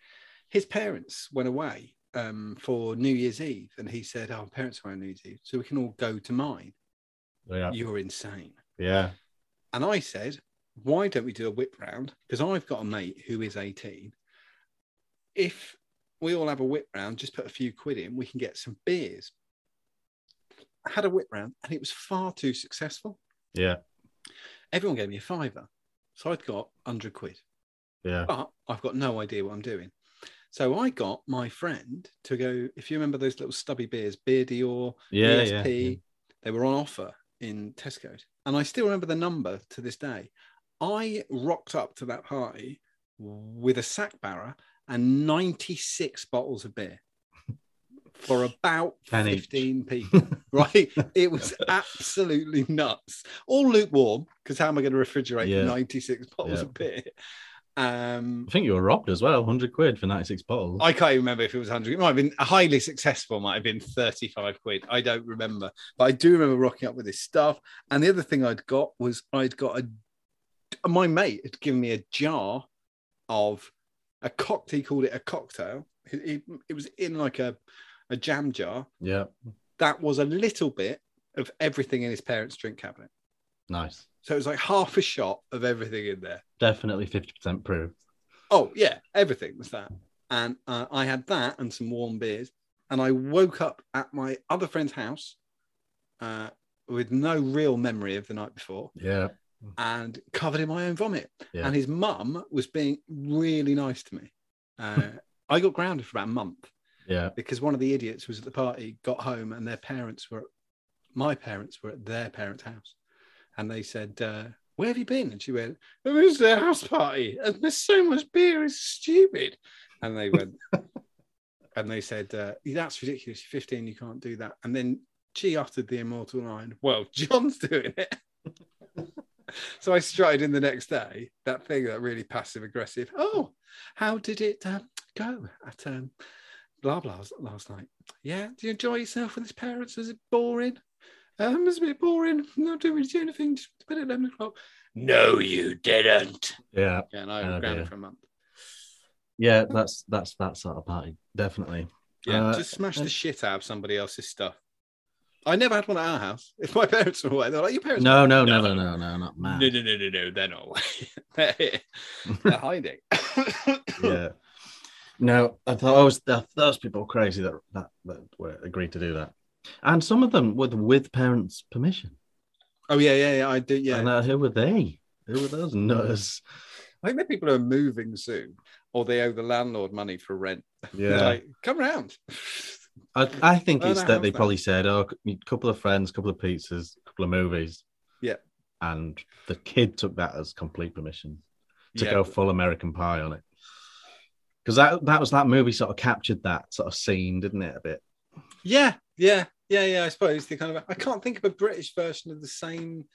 his parents went away um, for new year's eve and he said oh parents are on new year's eve so we can all go to mine Yeah, you're insane yeah, and I said, why don't we do a whip round? Because I've got a mate who is 18. If we all have a whip round, just put a few quid in, we can get some beers. I had a whip round and it was far too successful. yeah, Everyone gave me a fiver. So I'd got 100 quid, yeah. but I've got no idea what I'm doing. So I got my friend to go, if you remember those little stubby beers, Beer Dior, Yeah, ESP, yeah, yeah. they were on offer in Tesco's. And I still remember the number to this day. I rocked up to that party with a sack barra and 96 bottles of beer for about 10 each. 15 people, <laughs> right? It was absolutely nuts. All lukewarm, because how am I going to refrigerate Yeah. 96 bottles Yeah. of beer? Um, I think you were robbed as well. Hundred quid for ninety six bottles. I can't even remember if it was 100. It might have been highly successful, might have been 35 quid. I don't remember. But I do remember rocking up with this stuff. And the other thing I'd got was I'd got a, my mate had given me a jar of a cocktail, he called it a cocktail. It, it, it was in like a, a jam jar. yeah, That was a little bit of everything in his parents' drink cabinet. nice. So it was like half a shot of everything in there. Definitely fifty percent proof. Oh yeah, everything was that, and uh, I had that and some warm beers, and I woke up at my other friend's house uh, with no real memory of the night before, Yeah, and covered in my own vomit. Yeah. And his mum was being really nice to me. Uh, I got grounded for about a month Yeah. because one of the idiots was at the party got home and their parents were, my parents were at their parents' house. And they said, uh, Where have you been? And she went, It was their house party. And there's so much beer, it's stupid. And they went, <laughs> and they said, uh, That's ridiculous. You're 15, you can't do that. And then she uttered the immortal line, Well, <laughs> John's doing it. <laughs> so I strutted in the next day, that thing that really passive aggressive. Oh, how did it uh, go at um, blah blah last night? Yeah, do you enjoy yourself with his parents? Was it boring? Um, it was a bit boring. Not doing really anything. Just bed at eleven o'clock. No, you didn't. Yeah. Yeah, and I Oh, was grounded for a month. Yeah. That's that's that sort of party. Definitely. Yeah, Uh, just smash the shit out of somebody else's stuff. I never had one at our house. <laughs> If my parents were away, they're like, "Your parents." No, no, No. no, no, no, no, not mad. No, no, no, no, no. They're not away. <laughs> they're. They're hiding. <laughs> yeah. No, I thought I was that those people crazy that, that that were agreed to do that, and some of them with with parents' permission. Oh yeah, yeah, yeah. I do. Yeah, And uh, who were they? Who were those nutters? I think the people who are moving soon, or they owe the landlord money for rent. Yeah, <laughs> like, come round. I, I think it's that they fast. probably said, "Oh, a couple of friends, a couple of pizzas, a couple of movies." Yeah. and the kid took that as complete permission to Yeah. go full American Pie on it. Because that that was that movie sort of captured that sort of scene, didn't it? A bit. yeah, yeah, yeah, yeah. I suppose the kind of. I can't think of a British version of the same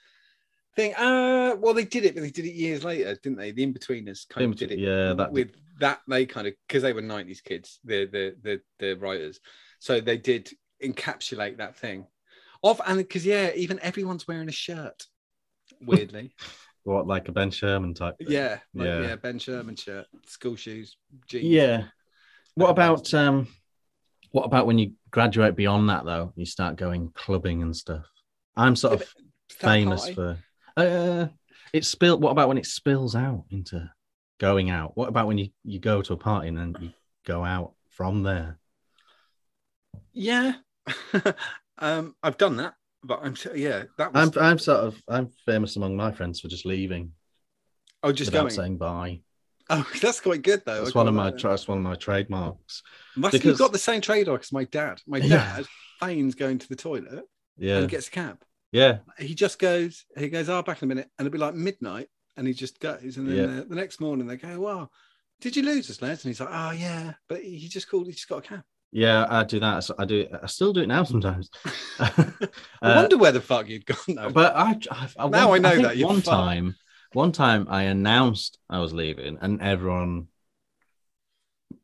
thing. Uh, well, they did it, but they did it years later, didn't they? The Inbetweeners kind of did it. Yeah, that with that they kind of because they were 90s kids the the the, the writers so they did encapsulate that thing of and because yeah even everyone's wearing a shirt weirdly <laughs> what like a Ben Sherman type. thing. yeah like, Yeah. yeah ben sherman shirt school shoes jeans Yeah. What about um what about when you graduate beyond that though? You start going clubbing and stuff. I'm sort of famous party. for uh it spill what about when it spills out into going out? What about when you, you go to a party and then you go out from there? yeah <laughs> um i've done that but i'm sure yeah that was I'm I'm sort of I'm famous among my friends for just leaving oh just without going saying bye. oh <laughs> that's quite good though That's one of my that. that's one of my trademarks. must because- you've got the same trademark as my dad my Yeah. dad feigns going to the toilet Yeah. and gets a cab Yeah. he just goes, he goes, oh, back in a minute. And it'll be like midnight. And he just goes. And then Yeah. uh, the next morning they go, wow, did you lose us, Les? And he's like, oh, yeah. But he just called, he just got a cab. Yeah, I do that. I do I still do it now sometimes. <laughs> <laughs> I Uh, wonder where the fuck you'd gone, though. But I, I, I Now one- I know think that, one fucked. time, one time I announced I was leaving, and everyone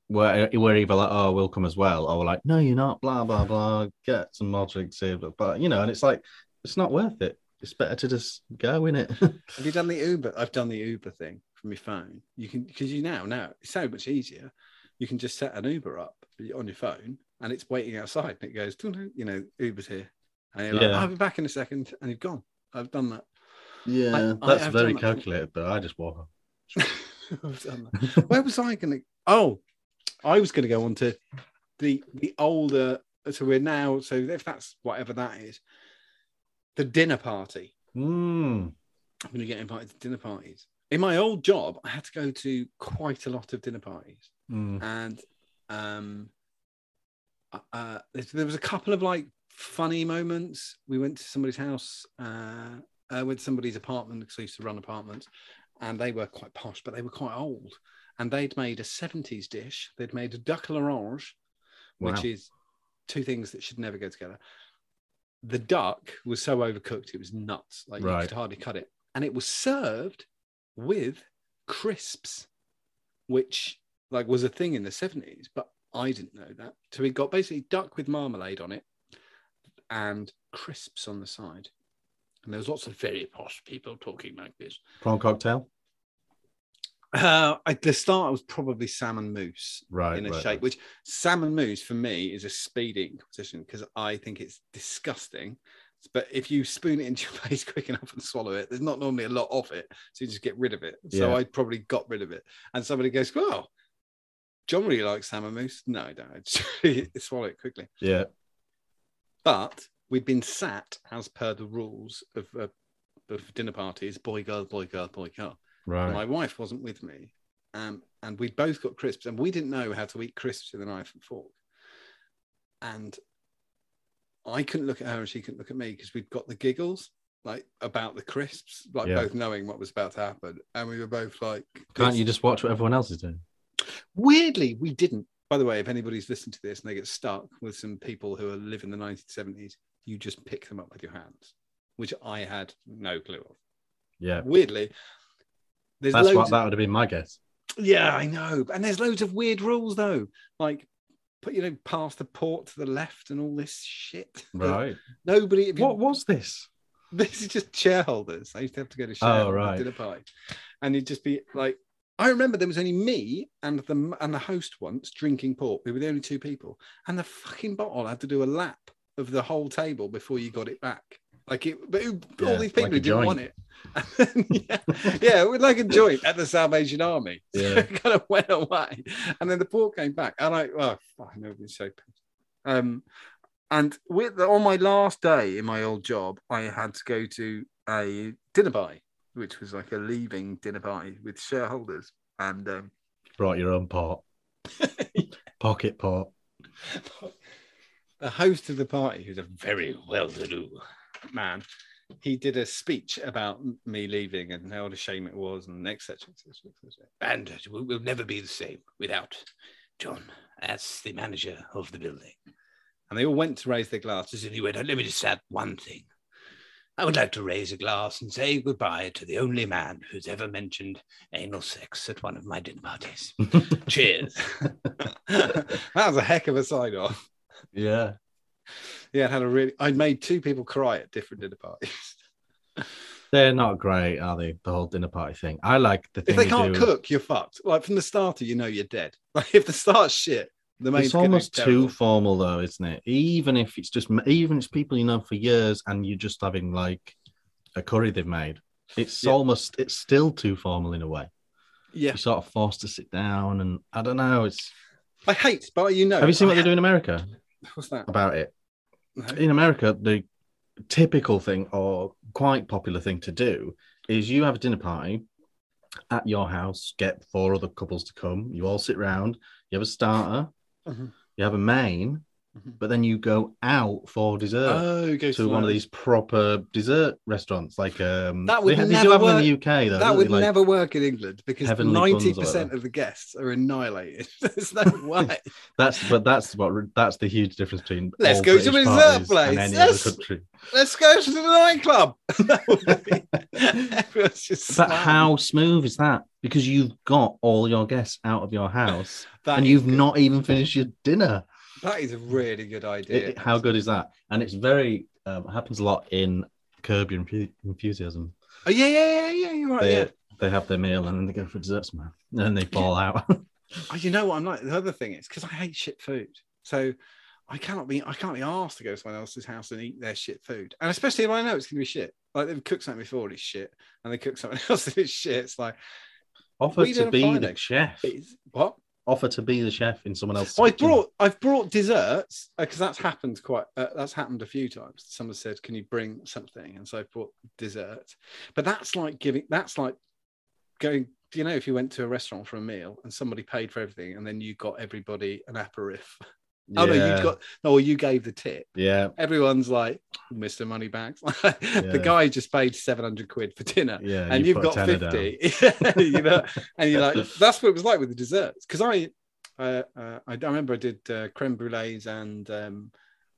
were were either like, "Oh, we'll come as well," or like, "No, you're not." Blah blah blah. Get some more drinks here, but, but you know, and it's like it's not worth it. It's better to just go in it. <laughs> Have you done the Uber? I've done the Uber thing from your phone. You can, because you now, now it's so much easier. You can just set an Uber up on your phone and it's waiting outside and it goes, you know, Uber's here. And you're like, I'll be back in a second. And you've gone. I've done that. yeah, I that's have very done that. calculated, but I just walk. <laughs> I've done that. Where was I going to? Oh, I was going to go on to the the older. So we're now. So if that's whatever that is, the dinner party. Mm. I'm going to get invited to dinner parties. In my old job, I had to go to quite a lot of dinner parties, Mm. and um, uh, there- there was a couple of like funny moments. We went to somebody's house, uh, uh, went to somebody's apartment because I used to run apartments, and they were quite posh, but they were quite old. And they'd made a 70s dish. They'd made a duck à l'orange, which is two things that should never go together. The duck was so overcooked, it was nuts. Like you Right. could hardly cut it. And it was served with crisps, which like was a thing in the 70s, but I didn't know that. So we got basically duck with marmalade on it and crisps on the side. And there was lots of very posh people talking like this. Prawn cocktail. Uh, at the start, it was probably salmon mousse Right. in a right, shape, right. which salmon mousse for me is a speeding competition because I think it's disgusting. But if you spoon it into your <laughs> face quick enough and swallow it, there's not normally a lot of it, so you just get rid of it. So Yeah. I probably got rid of it. And somebody goes, "Well, John really likes salmon mousse." No, I don't. <laughs> I just swallow it quickly. Yeah. But we'd been sat as per the rules of a of dinner parties, boy, girl, boy, girl, boy, girl. Right. My wife wasn't with me, um, and we both got crisps, and we didn't know how to eat crisps with a knife and fork. And I couldn't look at her, and she couldn't look at me because we'd got the giggles like about the crisps, like Yeah. both knowing what was about to happen, and we were both like, Can't you just watch what everyone else is doing? Weirdly, we didn't. By the way, if anybody's listened to this and they get stuck with some people who are living in the 1970s, you just pick them up with your hands, which I had no clue of. Yeah. Weirdly, there's That's what of- that would have been my guess. yeah, I know, and there's loads of weird rules though, like put you know past the port to the left and all this shit. <laughs> Right. Nobody. You, What was this? <laughs> this is just shareholders. I used to have to go to Oh, shareholder right. dinner party, and you'd just be like, I remember there was only me and the and the host once drinking port. We were the only two people, and the fucking bottle had to do a lap of the whole table before you got it back. Like it, but it- all these people like didn't want joint. it. <laughs> yeah, yeah, it was like a joint at the Salvation Army. <laughs> Yeah. it kind of went away, and then the port came back, and I, oh, fuck, I know it's so pissed. Um, and with the, on my last day in my old job, I had to go to a dinner party, which was like a leaving dinner party with shareholders, and um, Brought your own pot. <laughs> Pocket pot. the host of the party, who's a very well-to-do man, he did a speech about me leaving and how a shame it was, and etc. And it will will never be the same without John as the manager of the building. And they all went to raise their glasses, and he went, "Let me just add one thing. I would like to raise a glass and say goodbye to the only man who's ever mentioned anal sex at one of my dinner parties. <laughs> Cheers." <laughs> that was a heck of a sign off. Yeah. Yeah, it had a really. I made two people cry at different dinner parties. <laughs> They're not great, are they? The whole dinner party thing. I like the thing if they can't do- cook, you're fucked. Like from the starter, you know you're dead. Like if the start's shit, the main. It's almost too formal, though, isn't it? Even if it's just, even if it's people you know for years, and you're just having like a curry they've made. It's Yeah. almost, it's still too formal in a way. Yeah, You're sort of forced to sit down, and I don't know. It's. I hate, but you know. Have you seen I what they ha- do in America What's that? about it? No. in America, the typical thing or quite popular thing to do is you have a dinner party at your house, get four other couples to come, you all sit round, you have a starter, Mhm. you have a main, Mhm. but then you go out for dessert. Oh, to one of these proper dessert restaurants, like um, That would they, they never do have them work. in the UK though. That would? Like, never work in England because Heavenly Buns or ninety percent of the guests are annihilated. <laughs> There's no <laughs> way. That's but that's what that's the huge difference between. Let's go to British a dessert place. and any Yes. other. Let's go to the nightclub. <laughs> That Everyone's just But how smooth is that? Because you've got all your guests out of your house and you've good. not even finished your dinner. That is a really good idea. It- how good is that? And it's very um, happens a lot in Curb Your Enthusiasm. Oh yeah, yeah, yeah, yeah. You're right. They yeah. they have their meal and then they go for dessert somehow, and then they fall out. <laughs> Oh, you know what I'm like. The other thing is because I hate shit food, so I cannot be I can't be asked to go to someone else's house and eat their shit food, and especially if I know it's gonna be shit. Like they've cooked something before and it's shit, and they cook something <laughs> else and it's shit. It's like Offer to be the chef. it's, what? Offer to be the chef in someone else's. Well, I brought I've brought desserts because that's happened quite uh, that's happened a few times. Someone said, "Can you bring something?" And so I brought dessert. But that's like giving. That's like going. You know, if you went to a restaurant for a meal and somebody paid for everything, and then you got everybody an aperitif. <laughs> Oh no, Yeah. you got no, you gave the tip. Yeah, Everyone's like, Mr. Moneybags. <laughs> the Yeah. guy just paid 700 quid for dinner. yeah. And you've put a got 50, <laughs> you know, and you're like, <laughs> that's what it was like with the desserts. Because I, uh, uh, I, I remember I did uh, creme brulees and um,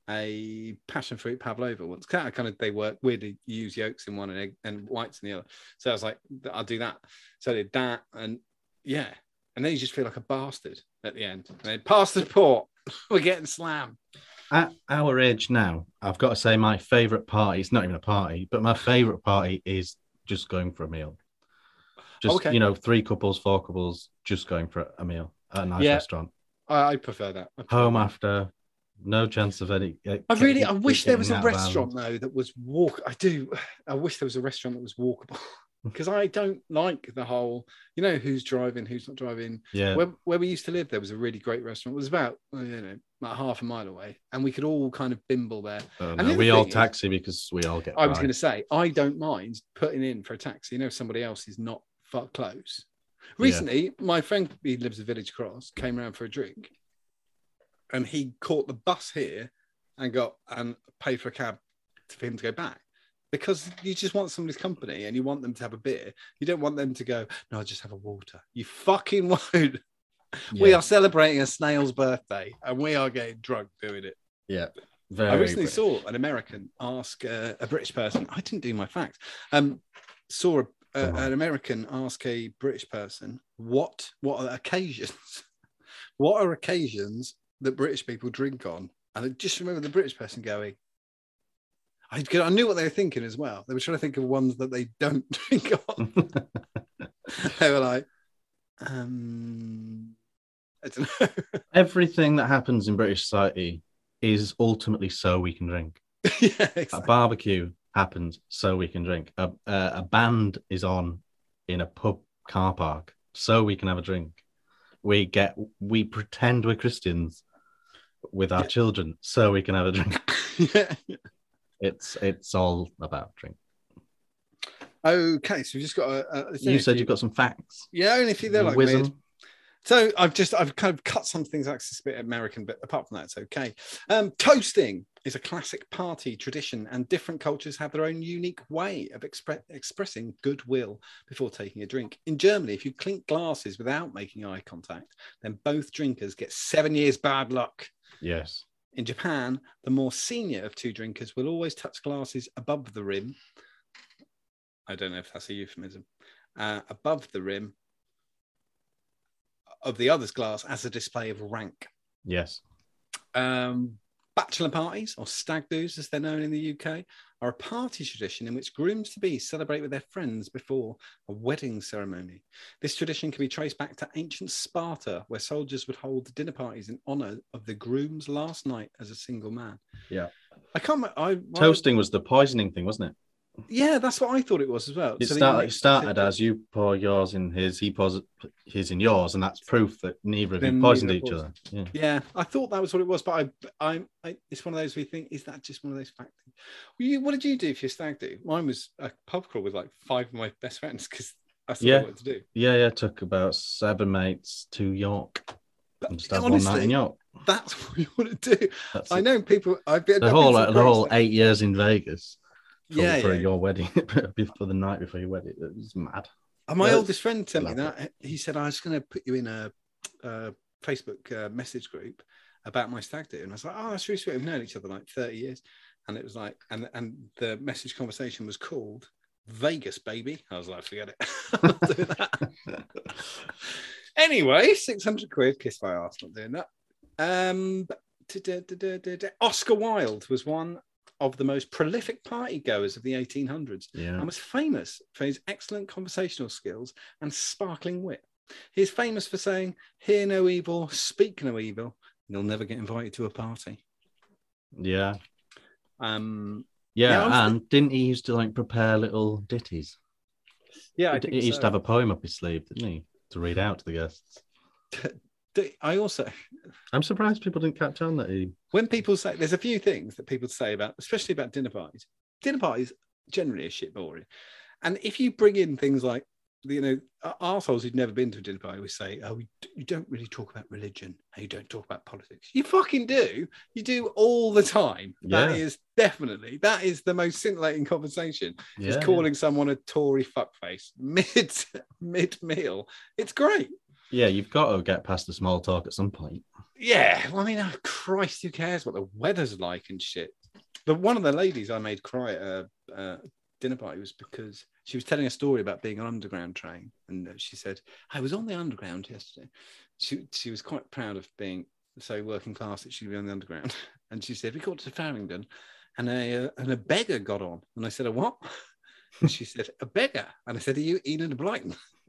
a passion fruit pavlova once. Kind of, kind of, they work weirdly. You use yolks in one and egg and whites in the other. So I was like, I'll do that. So I did that, and yeah, and then you just feel like a bastard at the end. And then pass the port, <laughs> we're getting slammed. At our age now, I've got to say my favourite party. It's not even a party, but my favourite party is just going for a meal. Just Okay. you know, three couples, four couples, just going for a meal at a nice Yeah. restaurant. I, I prefer that. I prefer Home that. after, no chance of any. uh, I really, I wish there was a getting out of restaurant though that was walk. I do. I wish there was a restaurant that was walkable. <laughs> because I don't like the whole, you know, who's driving, who's not driving. Yeah. Where, where we used to live, there was a really great restaurant. It was about, you know, about half a mile away, and we could all kind of bimble there. Oh, And no, the we all thing is- taxi because we all get. I was going to say, I don't mind putting in for a taxi. You know, if somebody else is not far close. Yeah. Recently, my friend, he lives a village across, came around for a drink, and he caught the bus here and got and paid for a cab for him to go back. Because you just want somebody's company and you want them to have a beer. You don't want them to go, no, I'll just have a water. You fucking <laughs> won't. We are celebrating a snail's birthday and we are getting drunk doing it. Yeah. Very. I recently British. saw an American ask uh, a British person. I didn't do my facts. Um, saw a, a, an American ask a British person what what are occasions, <laughs> what are occasions that British people drink on, and I just remember the British person going. I, I knew what they were thinking as well. They were trying to think of ones that they don't <laughs> drink on. <laughs> they were like, um, I don't know. <laughs> Everything that happens in British society is ultimately so we can drink. yeah, A barbecue happens so we can drink. A, a, a band is on in a pub car park so we can have a drink. We get we pretend we're Christians with our Yeah. children so we can have a drink. yeah. It's it's all about drink. Okay, so we've just got a. a You said you've got some facts. Yeah, only if they're like Wisdom. weird. So I've just I've kind of cut some things out it's a bit American, but apart from that, it's okay. Um, toasting is a classic party tradition, and different cultures have their own unique way of expre- expressing goodwill before taking a drink. In Germany, if you clink glasses without making eye contact, then both drinkers get seven years bad luck. Yes. In Japan, the more senior of two drinkers will always touch glasses above the rim. I don't know if that's a euphemism. Uh, above the rim of the other's glass as a display of rank. Yes. Um, bachelor parties, or stag do's as they're known in the UK, are a party tradition in which grooms to be celebrate with their friends before a wedding ceremony. This tradition can be traced back to ancient Sparta, where soldiers would hold dinner parties in honor of the groom's last night as a single man. Yeah. I can't. I, I Toasting was the poisoning thing, wasn't it? Yeah, that's what I thought it was as well. It So started, it started as you pour yours in his, he pours his in yours, and that's proof that neither of you poisoned each other. Yeah. Yeah, I thought that was what it was, but I, I, I it's one of those we think is that just one of those fact things. Well, you, what did you do for your stag do? Mine was a pub crawl with like five of my best friends because that's what Yeah. I wanted to do. Yeah, yeah. Took about seven mates to York and just have one night in York. That's <laughs> what you want to do. That's I know people. I've been the whole been the whole eight years in Vegas. For, Yeah, for yeah. your wedding, <laughs> before the night before your wedding, it was mad. And my Yeah. oldest friend sent me that. He said, I was going to put you in a, a Facebook uh, message group about my stag do. And I was like, oh, that's really sweet. We've known each other like 30 years. And it was like, and, and the message conversation was called Vegas, baby. I was like, forget it. <laughs> I'm not that. anyway, 600 quid, kiss my ass, not doing that. Um. Oscar Wilde was one of the most prolific party goers of the 1800s Yeah, and was famous for his excellent conversational skills and sparkling wit. He is famous for saying, Hear no evil, speak no evil, and you'll never get invited to a party. yeah, Um, yeah. Yeah, and didn't he used to like prepare little ditties? yeah, he, he used so. to have a poem up his sleeve, didn't he, to read out to the guests? <laughs> I also, I'm surprised people didn't catch on that he. when people say, there's a few things that people say about, especially about dinner parties. Dinner parties generally are shit boring. And if you bring in things like, you know, arseholes who've never been to a dinner party would say, oh, you don't really talk about religion and you don't talk about politics. You fucking do. You do all the time. That Yeah. is definitely, that is the most scintillating conversation. Yeah, is yeah. calling someone a Tory fuckface mid <laughs> mid meal. It's great. Yeah, you've got to get past the small talk at some point. Yeah, well, I mean, oh, Christ, who cares what the weather's like and shit? But one of the ladies I made cry at a, a dinner party was because she was telling a story about being on underground train, and uh, she said, "I was on the underground yesterday." She she was quite proud of being so working class that she'd be on the underground, <laughs> and she said, "We got to Farringdon, and a uh, and a beggar got on," and I said, "A what?" <laughs> And she said, "A beggar," and I said, "Are you Enid Blyton?" <laughs>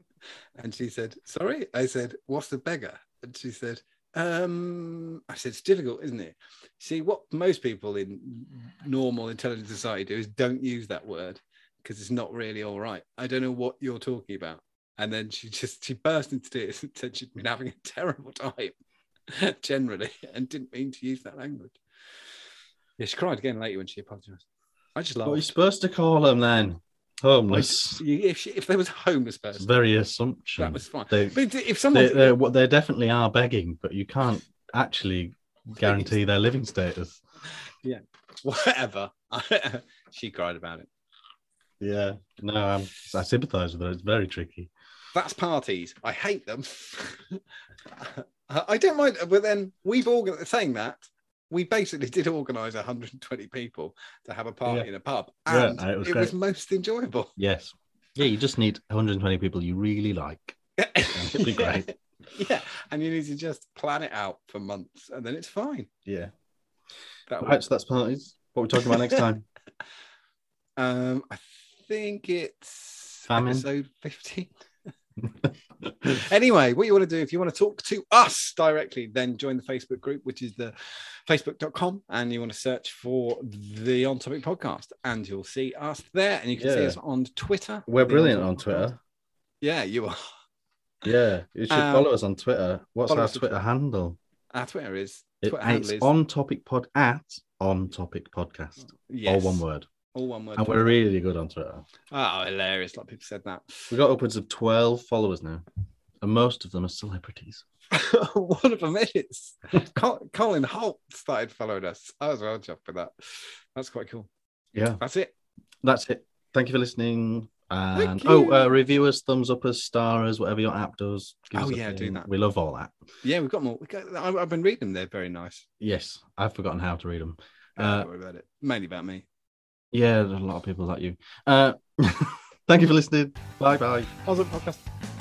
And she said, Sorry. I said, What's the beggar? And she said, um, I said, It's difficult, isn't it? See, what most people in normal intelligent society do is don't use that word. because it's not really all right. I don't know what you're talking about. And then she just she burst into tears and said she'd been having a terrible time <laughs> generally and didn't mean to use that language. Yeah, she cried again later when she apologized. I just What are you supposed to call them then? Homeless. If, she, if there was a homeless It's very assumption. that was fine. They, But if someone, they, they're, what they definitely are begging, but you can't actually <laughs> guarantee their living status. Yeah, whatever, <laughs> she cried about it. Yeah, no, I'm, I sympathise with her. It's very tricky. That's parties. I hate them. <laughs> I don't mind, but then we've organized saying that we basically <laughs> did organize 120 people to have a party Yeah. in a pub, Yeah, and it was it was most enjoyable. Yes. Yeah, you just need 120 people you really like. it'd be <laughs> great. Yeah, and you need to just plan it out for months, and then it's fine. Yeah. That Right, so that's parties. What are we talking about next time? <laughs> Um, I think it's Famine. episode 15. <laughs> anyway, what you want to do, if you want to talk to us directly, then join the Facebook group, which is the facebook.com, and you want to search for the On Topic podcast, and you'll see us there. And you can see us on Twitter. We're brilliant On on Topic Podcast. Twitter. Yeah, you are. Yeah, you should Um, follow us on Twitter. What's our Twitter Twitter. handle? Our Twitter is It- handle it's is on topic pod at on topic podcast. yes, All one word. All one word. And we're really good on Twitter. Oh, hilarious! A lot of people said that. We've got upwards of 12 followers now, and most of them are celebrities. <laughs> One of them is <laughs> Colin Holt started following us. I was well chuffed with that. That's quite cool. Yeah, That's it. that's it. Thank you for listening. And Thank oh, uh, review us, thumbs up us, star us, whatever your app does. Oh, yeah, do thing. that. We love all that. Yeah, we've got more. We got, I, I've been reading them. They're very nice. Yes, I've forgotten how to read them. Uh, don't worry about it. Mainly about me. Yeah, there's a lot of people like you. Uh, <laughs> thank you for listening. Bye bye. How's it podcast?